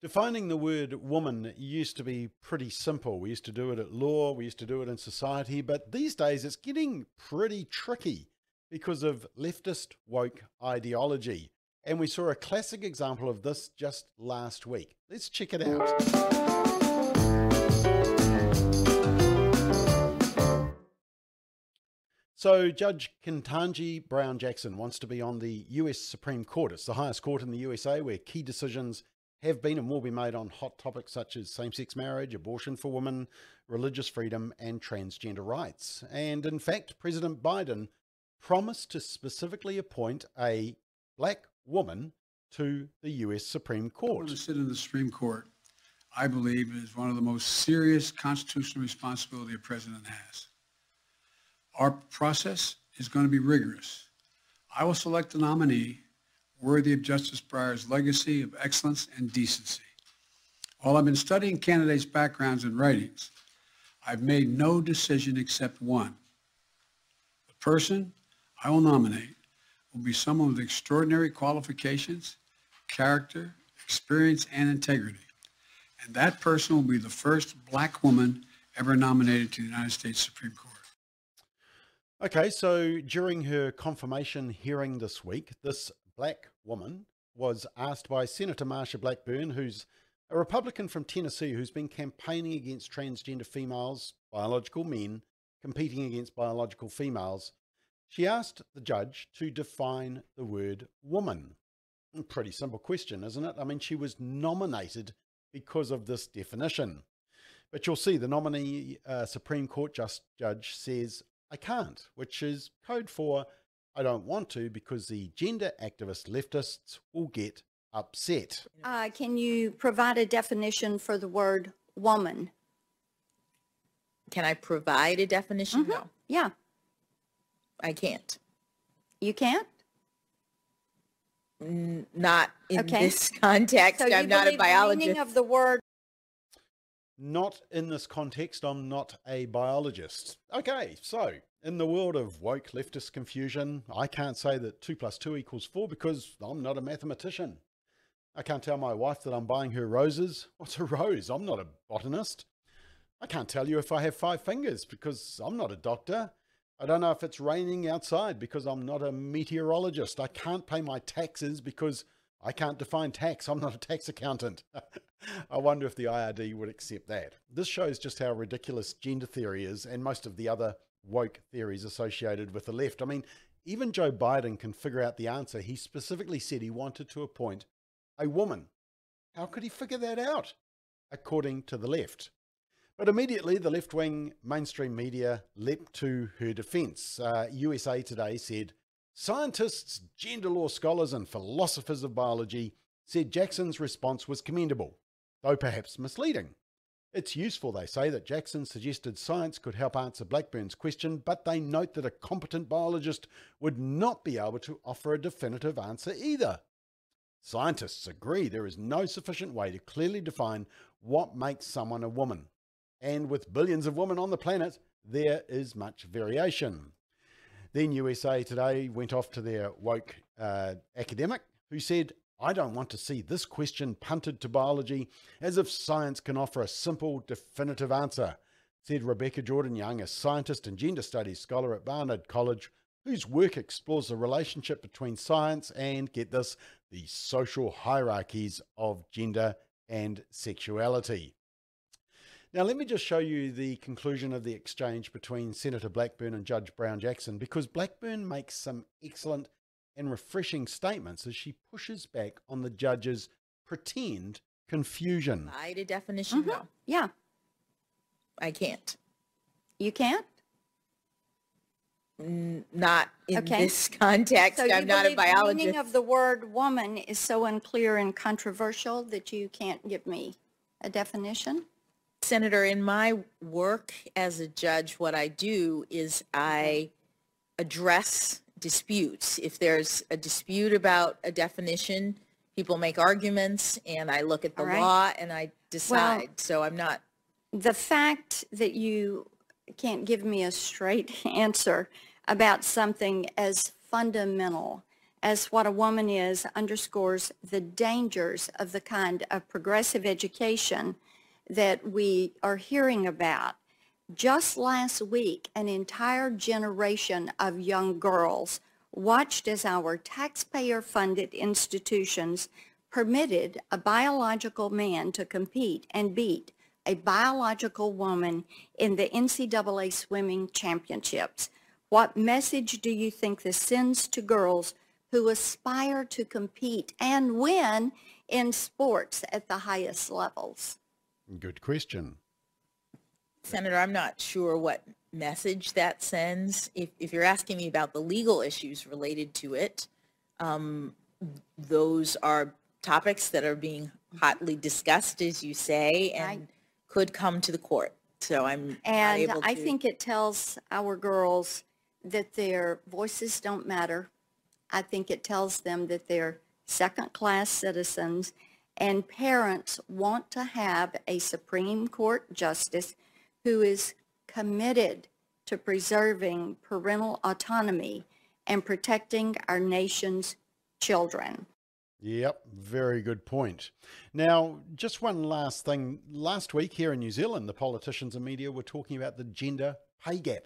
Defining the word woman used to be pretty simple. We used to do it at law, we used to do it in society, but these days it's getting pretty tricky because of leftist woke ideology. And we saw a classic example of this just last week. Let's check it out. So, Judge Ketanji Brown Jackson wants to be on the US Supreme Court. It's the highest court in the USA where key decisions have been and will be made on hot topics such as same sex marriage, abortion for women, religious freedom, and transgender rights. And in fact, President Biden promised to specifically appoint a black woman to the US Supreme Court. To sit in the Supreme Court, I believe, is one of the most serious constitutional responsibility a president has. Our process is going to be rigorous. I will select a nominee worthy of Justice Breyer's legacy of excellence and decency. While I've been studying candidates' backgrounds and writings, I've made no decision except one. The person I will nominate will be someone with extraordinary qualifications, character, experience, and integrity. And that person will be the first black woman ever nominated to the United States Supreme Court. Okay, so during her confirmation hearing this week, this black woman was asked by Senator Marsha Blackburn, who's a Republican from Tennessee who's been campaigning against transgender females, biological men, competing against biological females. She asked the judge to define the word woman. Pretty simple question, isn't it? I mean, she was nominated because of this definition. But you'll see the nominee uh, Supreme Court just judge says, I can't, which is code for I don't want to because the gender activist leftists will get upset. Uh, can you provide a definition for the word woman? Can I provide a definition? Mhm. No, Yeah, I can't. you can't? N- Not in Okay. this context. So I'm not a believe the meaning of the word Not in this context, I'm not a biologist. Okay, so in the world of woke leftist confusion, I can't say that 2 plus 2 equals 4 because I'm not a mathematician. I can't tell my wife that I'm buying her roses. What's a rose? I'm not a botanist. I can't tell you if I have five fingers because I'm not a doctor. I don't know if it's raining outside because I'm not a meteorologist. I can't pay my taxes because I can't define tax. I'm not a tax accountant. I wonder if the IRD would accept that. This shows just how ridiculous gender theory is and most of the other woke theories associated with the left. I mean, even Joe Biden can figure out the answer. He specifically said he wanted to appoint a woman. How could he figure that out? According to the left. But immediately, the left wing mainstream media leapt to her defense. Uh, USA Today said scientists, gender law scholars, and philosophers of biology said Jackson's response was commendable, though perhaps misleading. It's useful, they say, that Jackson suggested science could help answer Blackburn's question, but they note that a competent biologist would not be able to offer a definitive answer either. Scientists agree there is no sufficient way to clearly define what makes someone a woman. And with billions of women on the planet, there is much variation. Then USA Today went off to their woke uh, academic who said, I don't want to see this question punted to biology as if science can offer a simple, definitive answer, said Rebecca Jordan Young, a scientist and gender studies scholar at Barnard College, whose work explores the relationship between science and, get this, the social hierarchies of gender and sexuality. Now, let me just show you the conclusion of the exchange between Senator Blackburn and Judge Brown Jackson because Blackburn makes some excellent and refreshing statements as she pushes back on the judge's pretend confusion. Provide a definition? Mhm. No, Yeah, I can't. you can't? N- Not in Okay. this context. So I'm not a believe the meaning of the word woman is so unclear and controversial that you can't give me a definition? Senator, in my work as a judge, what I do is I address disputes. If there's a dispute about a definition, people make arguments and I look at the right. law and I decide. So I'm not, The fact that you can't give me a straight answer about something as fundamental as what a woman is underscores the dangers of the kind of progressive education that we are hearing about. Just last week, an entire generation of young girls watched as our taxpayer-funded institutions permitted a biological man to compete and beat a biological woman in the NCAA swimming championships. What message do you think this sends to girls who aspire to compete and win in sports at the highest levels? Good question. Senator, I'm not sure what message that sends. If, if you're asking me about the legal issues related to it, um, those are topics that are being hotly discussed, as you say, and Right. could come to the court. So I'm not And I think it tells our girls that their voices don't matter. I think it tells them that they're second-class citizens and parents want to have a Supreme Court justice who is committed to preserving parental autonomy and protecting our nation's children. Yep, very good point. Now, just one last thing. Last week here in New Zealand, the politicians and media were talking about the gender pay gap.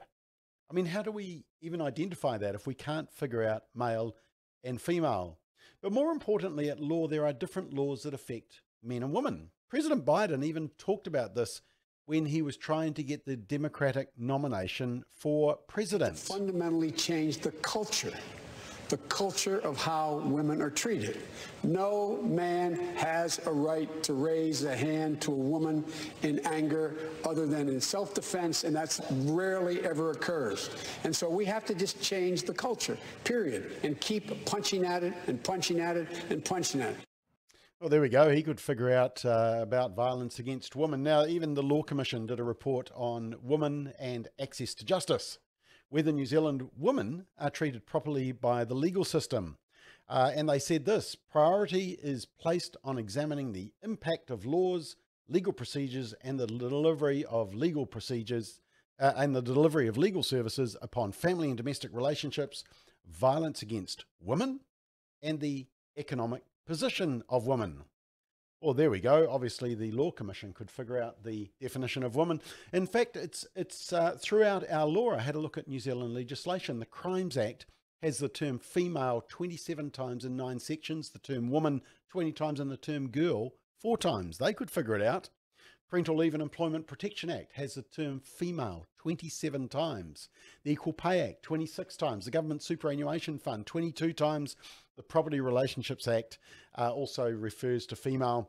I mean, how do we even identify that if we can't figure out male and female? But more importantly, at law, there are different laws that affect men and women. President Biden even talked about this when he was trying to get the Democratic nomination for president. fundamentally changed the culture, the culture of how women are treated. No man has a right to raise a hand to a woman in anger other than in self-defense, and that's rarely ever occurs. And so we have to just change the culture, period, and keep punching at it and punching at it and punching at it. Well, there we go. He could figure out uh, about violence against women. Now, even the Law Commission did a report on women and access to justice, whether New Zealand women are treated properly by the legal system. Uh, and they said this priority is placed on examining the impact of laws, legal procedures, and the delivery of legal procedures uh, and the delivery of legal services upon family and domestic relationships, violence against women, and the economic position of woman. Well, there we go. Obviously, the Law Commission could figure out the definition of woman. In fact, it's it's uh, throughout our law. I had a look at New Zealand legislation. The Crimes Act has the term female 27 times in nine sections, the term woman 20 times, and the term girl four times. They could figure it out. Parental Leave and Employment Protection Act has the term female 27 times. The Equal Pay Act 26 times. The Government Superannuation Fund 22 times. The Property Relationships Act uh, also refers to female.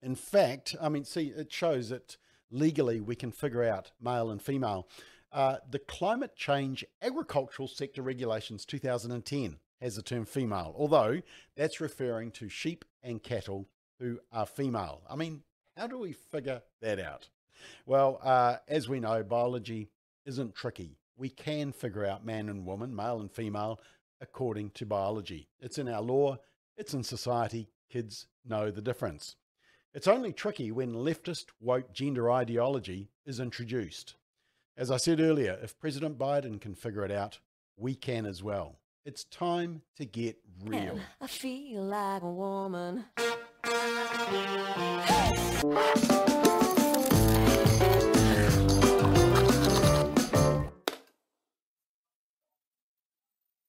In fact, I mean, see, it shows that legally we can figure out male and female. Uh, the Climate Change Agricultural Sector Regulations 2010 has the term female, although that's referring to sheep and cattle who are female. I mean, how do we figure that out? Well, uh, as we know, biology isn't tricky. We can figure out man and woman, male and female, according to biology. It's in our law, it's in society. Kids know the difference. It's only tricky when leftist woke gender ideology is introduced. As I said earlier, if President Biden can figure it out, we can as well. It's time to get real. I feel like a woman. Hey!